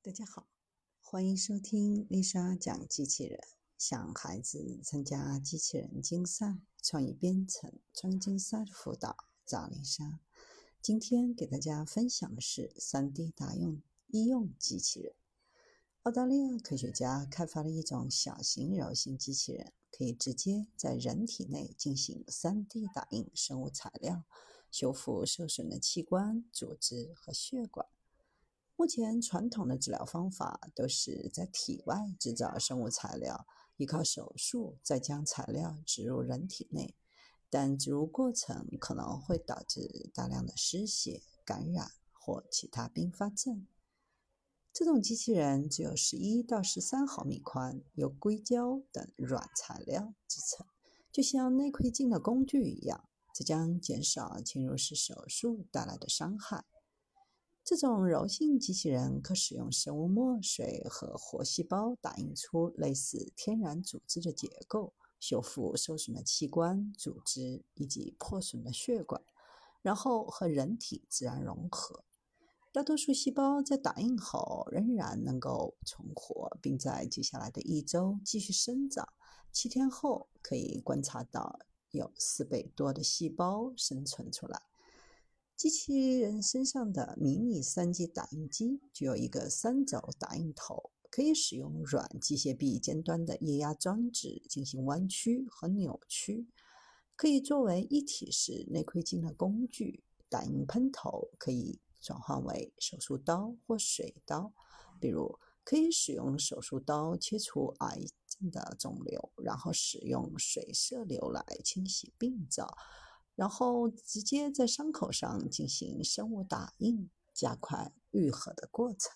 大家好，欢迎收听丽莎讲机器人。想孩子参加机器人竞赛、创意编程、创竞赛的辅导，找丽莎。今天给大家分享的是 3D 打印医用机器人。澳大利亚科学家开发了一种小型柔性机器人，可以直接在人体内进行 3D 打印生物材料，修复受损的器官、组织和血管。目前传统的治疗方法都是在体外制造生物材料，依靠手术再将材料植入人体内，但植入过程可能会导致大量的失血、感染或其他并发症。这种机器人只有十一到十三毫米宽，由硅胶等软材料制成，就像内窥镜的工具一样，这将减少侵入式手术带来的伤害。这种柔性机器人可使用生物墨水和活细胞打印出类似天然组织的结构，修复受损的器官、组织以及破损的血管，然后和人体自然融合。大多数细胞在打印后仍然能够存活，并在接下来的一周继续生长。七天后，可以观察到有四倍多的细胞生存出来。机器人身上的迷你 3D 打印机具有一个三轴打印头，可以使用软机械臂尖端的液压装置进行弯曲和扭曲，可以作为一体式内窥镜的工具。打印喷头可以转换为手术刀或水刀，比如可以使用手术刀切除癌症的肿瘤，然后使用水射流来清洗病灶。然后直接在伤口上进行生物打印，加快愈合的过程。